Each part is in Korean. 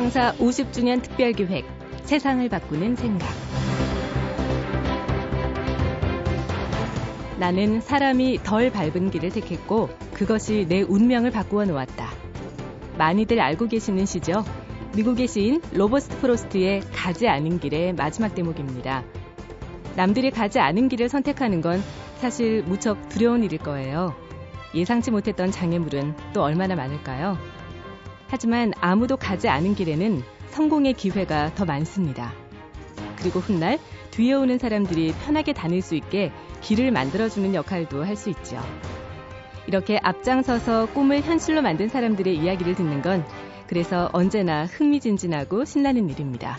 창사 50주년 특별기획 세상을 바꾸는 생각 나는 사람이 덜 밟은 길을 택했고 그것이 내 운명을 바꾸어 놓았다. 많이들 알고 계시는 시죠? 미국의 시인 로버트 프로스트의 가지 않은 길의 마지막 대목입니다. 남들이 가지 않은 길을 선택하는 건 사실 무척 두려운 일일 거예요. 예상치 못했던 장애물은 또 얼마나 많을까요? 하지만 아무도 가지 않은 길에는 성공의 기회가 더 많습니다. 그리고 훗날 뒤에 오는 사람들이 편하게 다닐 수 있게 길을 만들어주는 역할도 할 수 있죠. 이렇게 앞장서서 꿈을 현실로 만든 사람들의 이야기를 듣는 건 그래서 언제나 흥미진진하고 신나는 일입니다.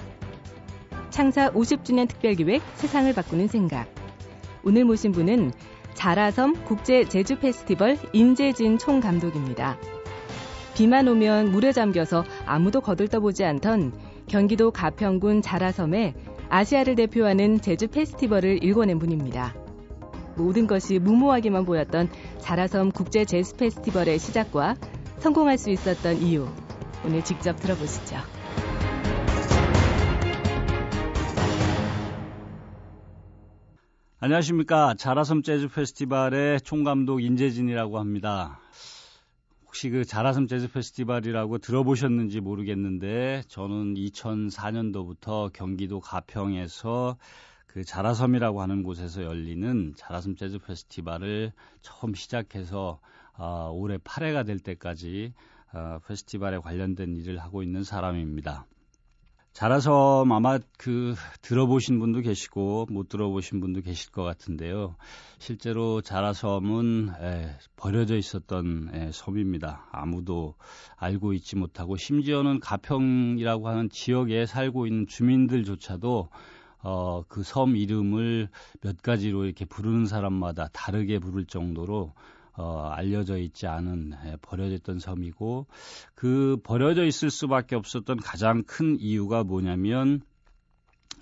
창사 50주년 특별기획 세상을 바꾸는 생각. 오늘 모신 분은 자라섬 국제 제주 페스티벌 임재진 총감독입니다. 비만 오면 물에 잠겨서 아무도 거들떠보지 않던 경기도 가평군 자라섬에 아시아를 대표하는 제주 페스티벌을 일궈낸 분입니다. 모든 것이 무모하게만 보였던 자라섬 국제 제주 페스티벌의 시작과 성공할 수 있었던 이유 오늘 직접 들어보시죠. 안녕하십니까. 자라섬 재즈 페스티벌의 총감독 인재진이라고 합니다. 혹시 그 자라섬 재즈 페스티벌이라고 들어보셨는지 모르겠는데 저는 2004년도부터 경기도 가평에서 그 자라섬이라고 하는 곳에서 열리는 자라섬 재즈 페스티벌을 처음 시작해서 어, 올해 8회가 될 때까지 어, 페스티벌에 관련된 일을 하고 있는 사람입니다. 자라섬 아마 그 들어보신 분도 계시고 못 들어보신 분도 계실 것 같은데요. 실제로 자라섬은 에, 버려져 있었던 에, 섬입니다. 아무도 알고 있지 못하고 심지어는 가평이라고 하는 지역에 살고 있는 주민들조차도 어, 그 섬 이름을 몇 가지로 이렇게 부르는 사람마다 다르게 부를 정도로 어, 알려져 있지 않은 에, 버려졌던 섬이고 그 버려져 있을 수밖에 없었던 가장 큰 이유가 뭐냐면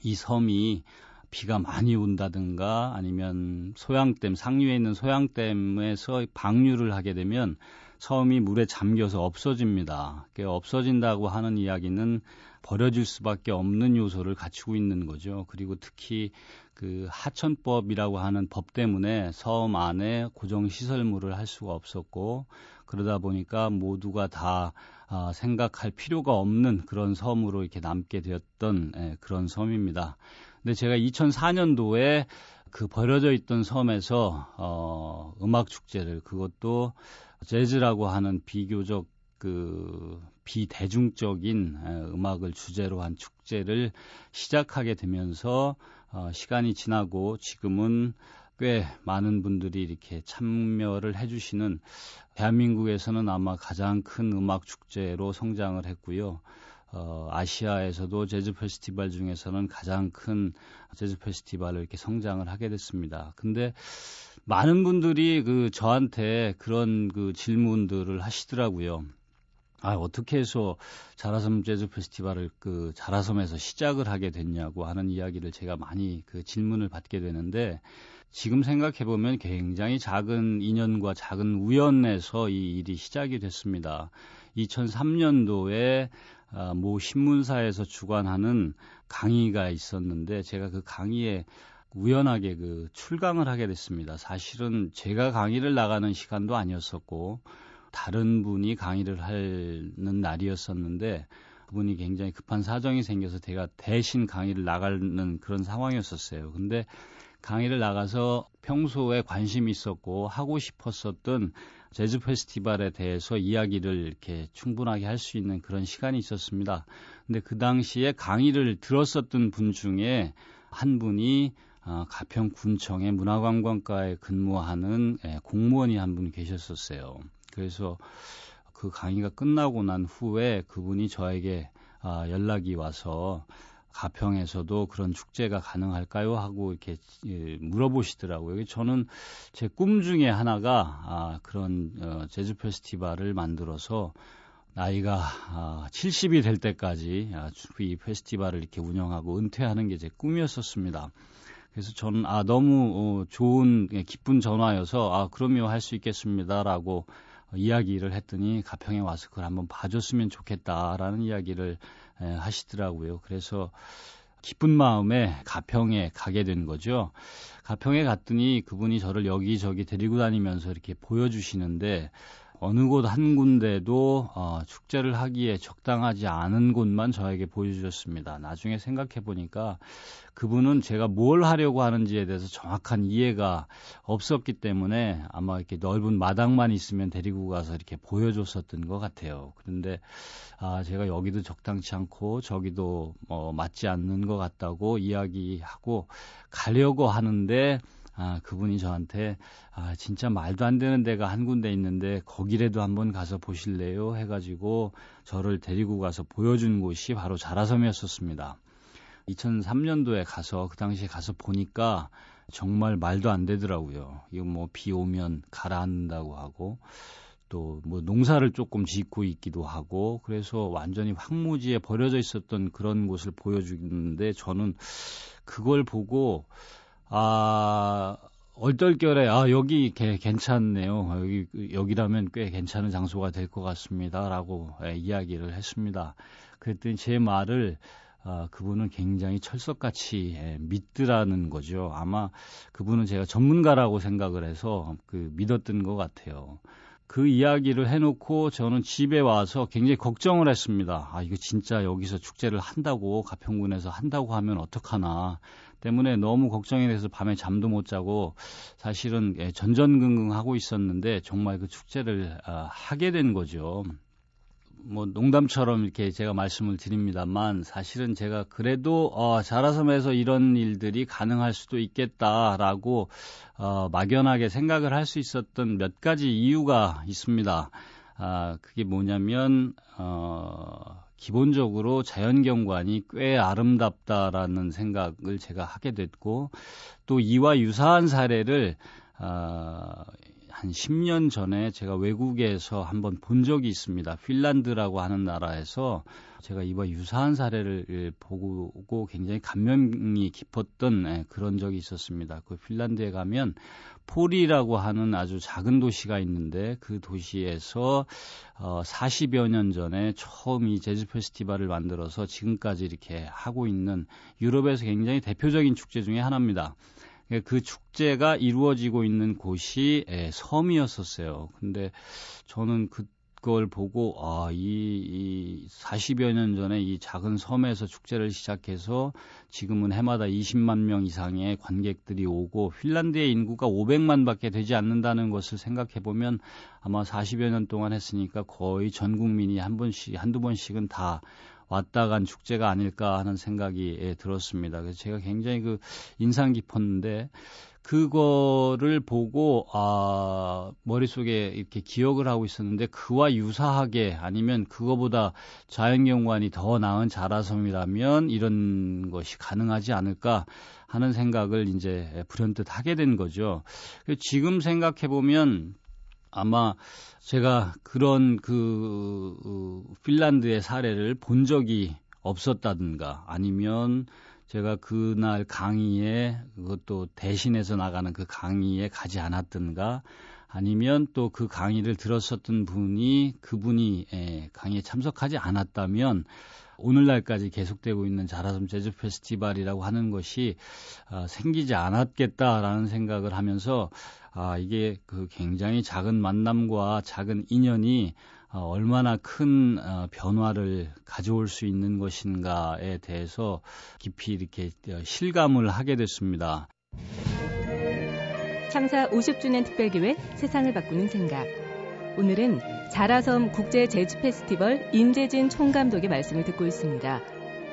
이 섬이 비가 많이 온다든가 아니면 소양댐 상류에 있는 소양댐에서 방류를 하게 되면 섬이 물에 잠겨서 없어집니다. 없어진다고 하는 이야기는 버려질 수밖에 없는 요소를 갖추고 있는 거죠. 그리고 특히 그 하천법이라고 하는 법 때문에 섬 안에 고정 시설물을 할 수가 없었고 그러다 보니까 모두가 다 아, 생각할 필요가 없는 그런 섬으로 이렇게 남게 되었던 예, 그런 섬입니다. 근데 제가 2004년도에 그 버려져 있던 섬에서 어, 음악 축제를 그것도 재즈라고 하는 비교적 그 비대중적인 음악을 주제로 한 축제를 시작하게 되면서 어, 시간이 지나고 지금은 꽤 많은 분들이 이렇게 참여를 해주시는 대한민국에서는 아마 가장 큰 음악 축제로 성장을 했고요. 어, 아시아에서도 재즈 페스티벌 중에서는 가장 큰 재즈 페스티벌을 이렇게 성장을 하게 됐습니다. 근데 많은 분들이 그 저한테 그런 그 질문들을 하시더라고요. 아, 어떻게 해서 자라섬 재즈 페스티벌을 그 자라섬에서 시작을 하게 됐냐고 하는 이야기를 제가 많이 그 질문을 받게 되는데 지금 생각해 보면 굉장히 작은 인연과 작은 우연에서 이 일이 시작이 됐습니다. 2003년도에 아, 모 신문사에서 주관하는 강의가 있었는데 제가 그 강의에 우연하게 그 출강을 하게 됐습니다. 사실은 제가 강의를 나가는 시간도 아니었었고 다른 분이 강의를 하는 날이었었는데 그분이 굉장히 급한 사정이 생겨서 제가 대신 강의를 나가는 그런 상황이었었어요. 근데 강의를 나가서 평소에 관심이 있었고 하고 싶었었던 재즈 페스티벌에 대해서 이야기를 이렇게 충분하게 할 수 있는 그런 시간이 있었습니다. 근데 그 당시에 강의를 들었었던 분 중에 한 분이 어, 가평 군청의 문화관광과에 근무하는 예, 공무원이 한 분 계셨었어요. 그래서 그 강의가 끝나고 난 후에 그분이 저에게 아, 연락이 와서 가평에서도 그런 축제가 가능할까요? 하고 이렇게 예, 물어보시더라고요. 저는 제 꿈 중에 하나가 아, 그런 어, 재즈 페스티벌을 만들어서 나이가 아, 70이 될 때까지 아, 이 페스티벌을 이렇게 운영하고 은퇴하는 게 제 꿈이었었습니다. 그래서 저는 아 너무 어, 좋은 예, 기쁜 전화여서 아 그럼요 할 수 있겠습니다라고 이야기를 했더니 가평에 와서 그걸 한번 봐줬으면 좋겠다라는 이야기를 에, 하시더라고요. 그래서 기쁜 마음에 가평에 가게 된 거죠. 가평에 갔더니 그분이 저를 여기저기 데리고 다니면서 이렇게 보여주시는데 어느 곳 한 군데도 어, 축제를 하기에 적당하지 않은 곳만 저에게 보여주셨습니다. 나중에 생각해 보니까 그분은 제가 뭘 하려고 하는지에 대해서 정확한 이해가 없었기 때문에 아마 이렇게 넓은 마당만 있으면 데리고 가서 이렇게 보여줬었던 것 같아요. 그런데 아, 제가 여기도 적당치 않고 저기도 뭐 맞지 않는 것 같다고 이야기하고 가려고 하는데 아, 그분이 저한테 아, 진짜 말도 안 되는 데가 한 군데 있는데 거기라도 한번 가서 보실래요? 해가지고 저를 데리고 가서 보여준 곳이 바로 자라섬이었었습니다. 2003년도에 가서 그 당시에 가서 보니까 정말 말도 안 되더라고요. 이거 뭐 비 오면 가라앉는다고 하고 또 뭐 농사를 조금 짓고 있기도 하고 그래서 완전히 황무지에 버려져 있었던 그런 곳을 보여주는데 저는 그걸 보고 아, 얼떨결에 아 여기 개, 괜찮네요. 여기 여기라면 꽤 괜찮은 장소가 될 것 같습니다라고 예, 이야기를 했습니다. 그랬더니 제 말을 아, 그분은 굉장히 철석같이 예, 믿더라는 거죠. 아마 그분은 제가 전문가라고 생각을 해서 그 믿었던 것 같아요. 그 이야기를 해놓고 저는 집에 와서 굉장히 걱정을 했습니다. 아, 이거 진짜 여기서 축제를 한다고, 가평군에서 한다고 하면 어떡하나. 때문에 너무 걱정이 돼서 밤에 잠도 못 자고 사실은 예, 전전긍긍 하고 있었는데 정말 그 축제를 아, 하게 된 거죠. 뭐 농담처럼 이렇게 제가 말씀을 드립니다만 사실은 제가 그래도 어, 자라섬에서 이런 일들이 가능할 수도 있겠다라고 어, 막연하게 생각을 할 수 있었던 몇 가지 이유가 있습니다. 아, 그게 뭐냐면 어, 기본적으로 자연경관이 꽤 아름답다라는 생각을 제가 하게 됐고 또 이와 유사한 사례를 아, 한 10년 전에 제가 외국에서 한번 본 적이 있습니다. 핀란드라고 하는 나라에서 제가 이와 유사한 사례를 보고 굉장히 감명이 깊었던 예, 그런 적이 있었습니다. 그 핀란드에 가면 폴이라고 하는 아주 작은 도시가 있는데 그 도시에서 어 40여 년 전에 처음 이 재즈 페스티벌을 만들어서 지금까지 이렇게 하고 있는 유럽에서 굉장히 대표적인 축제 중의 하나입니다. 예, 그 축제가 이루어지고 있는 곳이 예, 섬이었었어요. 근데 저는 그걸 보고 아, 이, 이 40여 년 전에 이 작은 섬에서 축제를 시작해서 지금은 해마다 20만 명 이상의 관객들이 오고 핀란드의 인구가 500만밖에 되지 않는다는 것을 생각해 보면 아마 40여 년 동안 했으니까 거의 전 국민이 한 번씩 한두 번씩은 다 왔다 간 축제가 아닐까 하는 생각이 예, 들었습니다. 그래서 제가 굉장히 그 인상 깊었는데 그거를 보고 아 머릿속에 이렇게 기억을 하고 있었는데 그와 유사하게 아니면 그거보다 자연경관이 더 나은 자라섬이라면 이런 것이 가능하지 않을까 하는 생각을 이제 불현듯 하게 된 거죠. 지금 생각해 보면 아마 제가 그런 그 어, 핀란드의 사례를 본 적이 없었다든가 아니면 제가 그날 강의에 그것도 대신해서 나가는 그 강의에 가지 않았든가 아니면 또 그 강의를 들었었던 분이 그분이 예, 강의에 참석하지 않았다면 오늘날까지 계속되고 있는 자라섬 재즈 페스티벌이라고 하는 것이 어, 생기지 않았겠다라는 생각을 하면서 아, 이게 그 굉장히 작은 만남과 작은 인연이 어, 얼마나 큰 어, 변화를 가져올 수 있는 것인가에 대해서 깊이 이렇게 어, 실감을 하게 됐습니다. 창사 50주년 특별기획 세상을 바꾸는 생각. 오늘은 자라섬 국제 재즈 페스티벌 인재진 총감독의 말씀을 듣고 있습니다.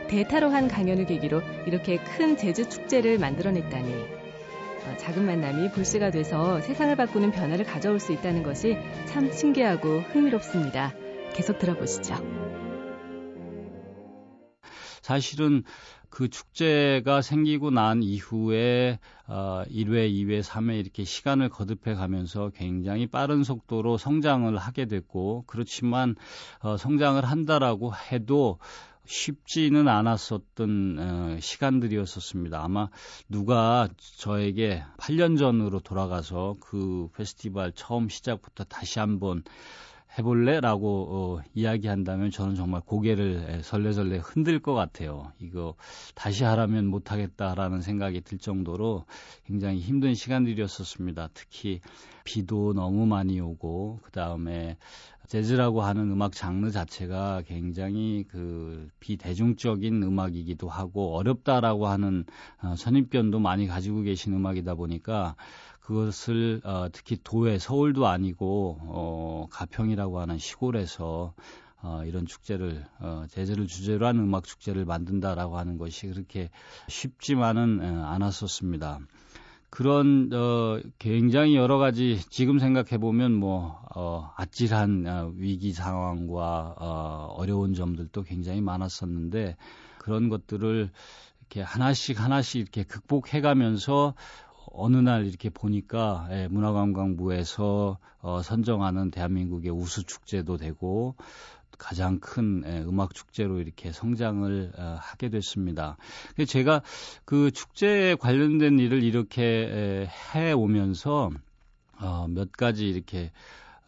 대타로 한 강연을 계기로 이렇게 큰 재즈 축제를 만들어냈다니 어, 작은 만남이 불씨가 돼서 세상을 바꾸는 변화를 가져올 수 있다는 것이 참 신기하고 흥미롭습니다. 계속 들어보시죠. 사실은 그 축제가 생기고 난 이후에 어 1회, 2회, 3회 이렇게 시간을 거듭해 가면서 굉장히 빠른 속도로 성장을 하게 됐고 그렇지만 어 성장을 한다라고 해도 쉽지는 않았었던 어, 시간들이었었습니다. 아마 누가 저에게 8년 전으로 돌아가서 그 페스티벌 처음 시작부터 다시 한번 해볼래? 라고 어, 이야기한다면 저는 정말 고개를 설레설레 흔들 것 같아요. 이거 다시 하라면 못하겠다라는 생각이 들 정도로 굉장히 힘든 시간들이었었습니다. 특히 비도 너무 많이 오고, 그 다음에 재즈라고 하는 음악 장르 자체가 굉장히 그 비대중적인 음악이기도 하고 어렵다라고 하는 어, 선입견도 많이 가지고 계신 음악이다 보니까 그것을 어, 특히 도에 서울도 아니고 어, 가평이라고 하는 시골에서 어, 이런 축제를 어, 제재를 주제로 하는 음악 축제를 만든다라고 하는 것이 그렇게 쉽지만은 어, 않았었습니다. 그런 어, 굉장히 여러 가지 지금 생각해 보면 뭐 어, 아찔한 어, 위기 상황과 어, 어려운 점들도 굉장히 많았었는데 그런 것들을 이렇게 하나씩 하나씩 이렇게 극복해가면서 어느 날 이렇게 보니까 예, 문화관광부에서 어, 선정하는 대한민국의 우수 축제도 되고 가장 큰 예, 음악 축제로 이렇게 성장을 어, 하게 됐습니다. 제가 그 축제에 관련된 일을 이렇게 예, 해 오면서 어, 몇 가지 이렇게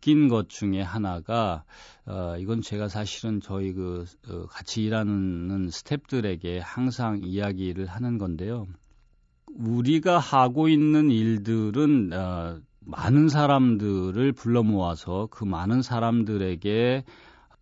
낀것 중에 하나가 어, 이건 제가 사실은 저희 그 어, 같이 일하는 스탭들에게 항상 이야기를 하는 건데요. 우리가 하고 있는 일들은 어, 많은 사람들을 불러 모아서 그 많은 사람들에게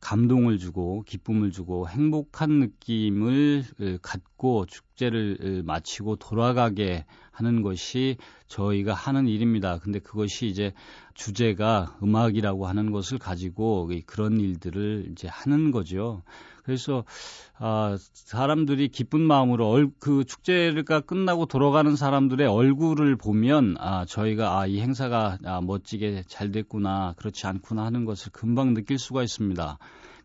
감동을 주고 기쁨을 주고 행복한 느낌을 갖고 축제를 마치고 돌아가게 하는 것이 저희가 하는 일입니다. 근데 그것이 이제 주제가 음악이라고 하는 것을 가지고 그런 일들을 이제 하는 거죠. 그래서 아, 사람들이 기쁜 마음으로 얼, 그 축제가 끝나고 돌아가는 사람들의 얼굴을 보면 아, 저희가 아, 이 행사가 아, 멋지게 잘 됐구나, 그렇지 않구나 하는 것을 금방 느낄 수가 있습니다.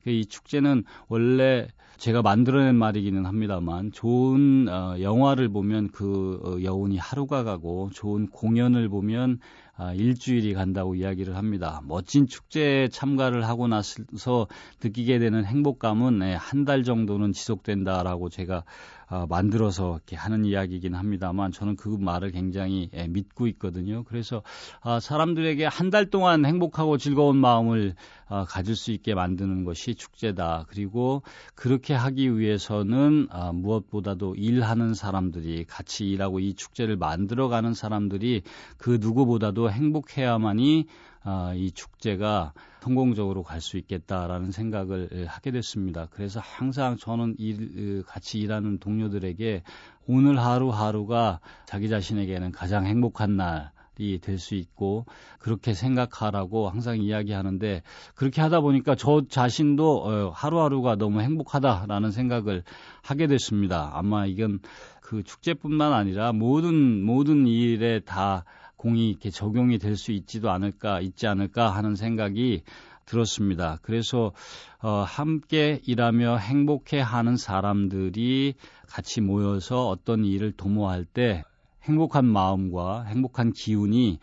이 축제는 원래 제가 만들어낸 말이기는 합니다만 좋은 어, 영화를 보면 그 어, 여운이 하루가 가고 좋은 공연을 보면 아, 일주일이 간다고 이야기를 합니다. 멋진 축제에 참가를 하고 나서 느끼게 되는 행복감은 네, 한달 정도는 지속된다라고 제가 아, 만들어서 이렇게 하는 이야기이긴 합니다만 저는 그 말을 굉장히 예, 믿고 있거든요. 그래서 아, 사람들에게 한 달 동안 행복하고 즐거운 마음을 아, 가질 수 있게 만드는 것이 축제다. 그리고 그렇게 하기 위해서는 무엇보다도 일하는 사람들이 같이 일하고 이 축제를 만들어가는 사람들이 그 누구보다도 행복해야만이 아, 이 축제가 성공적으로 갈 수 있겠다라는 생각을 하게 됐습니다. 그래서 항상 저는 일, 같이 일하는 동료들에게 오늘 하루하루가 자기 자신에게는 가장 행복한 날, 이 될 수 있고 그렇게 생각하라고 항상 이야기하는데 그렇게 하다 보니까 저 자신도 어, 하루하루가 너무 행복하다라는 생각을 하게 됐습니다. 아마 이건 그 축제뿐만 아니라 모든 모든 일에 다 공이 이렇게 적용이 될 수 있지도 않을까 있지 않을까 하는 생각이 들었습니다. 그래서 어, 함께 일하며 행복해하는 사람들이 같이 모여서 어떤 일을 도모할 때 행복한 마음과 행복한 기운이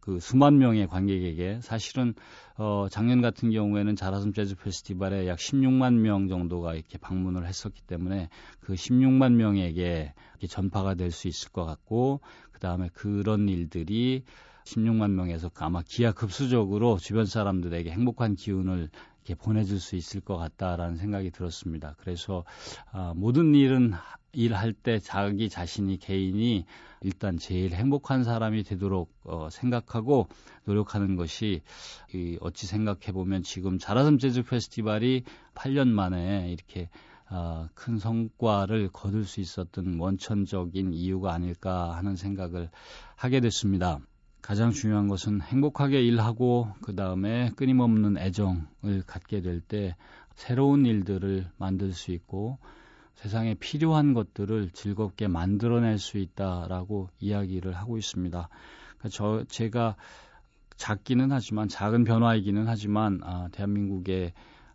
그 수만 명의 관객에게 사실은 어 작년 같은 경우에는 자라섬 재즈 페스티벌에 약 16만 명 정도가 이렇게 방문을 했었기 때문에 그 16만 명에게 전파가 될 수 있을 것 같고 그다음에 그런 일들이 16만 명에서 아마 기하급수적으로 주변 사람들에게 행복한 기운을 이렇게 보내줄 수 있을 것 같다라는 생각이 들었습니다. 그래서 아, 모든 일은 일할 때 자기 자신이 개인이 일단 제일 행복한 사람이 되도록 어, 생각하고 노력하는 것이 이, 어찌 생각해 보면 지금 자라섬 재즈 페스티벌이 8년 만에 이렇게 어, 큰 성과를 거둘 수 있었던 원천적인 이유가 아닐까 하는 생각을 하게 됐습니다. 가장 중요한 것은 행복하게 일하고 그 다음에 끊임없는 애정을 갖게 될 때 새로운 일들을 만들 수 있고 세상에 필요한 것들을 즐겁게 만들어낼 수 있다라고 이야기를 하고 있습니다. 그러니까 저 제가 작기는 하지만 작은 변화이기는 하지만 아, 대한민국에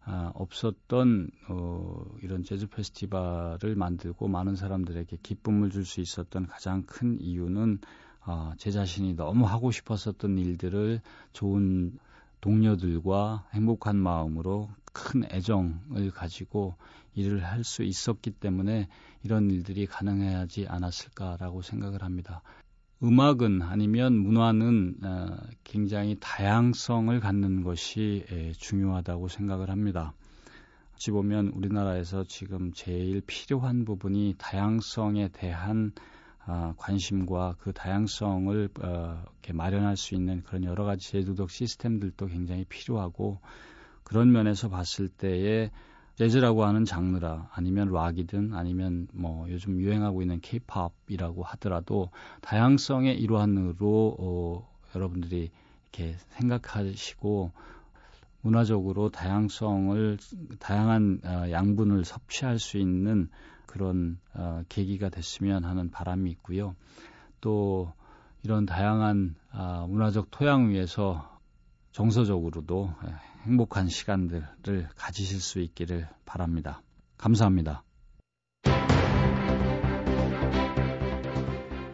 아, 없었던 어, 이런 재즈 페스티벌을 만들고 많은 사람들에게 기쁨을 줄 수 있었던 가장 큰 이유는 어, 제 자신이 너무 하고 싶었었던 일들을 좋은 동료들과 행복한 마음으로 큰 애정을 가지고 일을 할 수 있었기 때문에 이런 일들이 가능하지 않았을까라고 생각을 합니다. 음악은 아니면 문화는 어, 굉장히 다양성을 갖는 것이 중요하다고 생각을 합니다. 어찌 보면 우리나라에서 지금 제일 필요한 부분이 다양성에 대한 아, 관심과 그 다양성을 어, 이렇게 마련할 수 있는 그런 여러 가지 제도적 시스템들도 굉장히 필요하고 그런 면에서 봤을 때에 재즈라고 하는 장르라 아니면 락이든 아니면 뭐 요즘 유행하고 있는 케이팝이라고 하더라도 다양성의 일환으로 어, 여러분들이 이렇게 생각하시고 문화적으로 다양성을 다양한 어, 양분을 섭취할 수 있는 그런 어, 계기가 됐으면 하는 바람이 있고요. 또 이런 다양한 어, 문화적 토양 위에서 정서적으로도 행복한 시간들을 가지실 수 있기를 바랍니다. 감사합니다.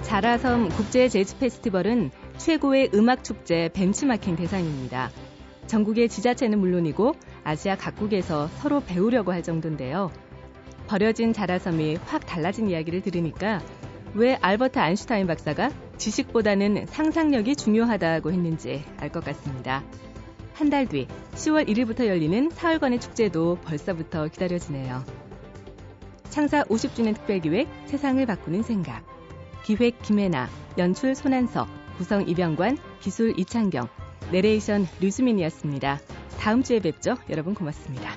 자라섬 국제 재즈 페스티벌은 최고의 음악 축제 벤치마킹 대상입니다. 전국의 지자체는 물론이고 아시아 각국에서 서로 배우려고 할 정도인데요. 버려진 자라섬이 확 달라진 이야기를 들으니까 왜 알버트 아인슈타인 박사가 지식보다는 상상력이 중요하다고 했는지 알 것 같습니다. 한 달 뒤 10월 1일부터 열리는 사흘간의 축제도 벌써부터 기다려지네요. 창사 50주년 특별기획 세상을 바꾸는 생각. 기획 김혜나, 연출 손한석, 구성 이병관, 기술 이창경, 내레이션 류수민이었습니다. 다음 주에 뵙죠. 여러분 고맙습니다.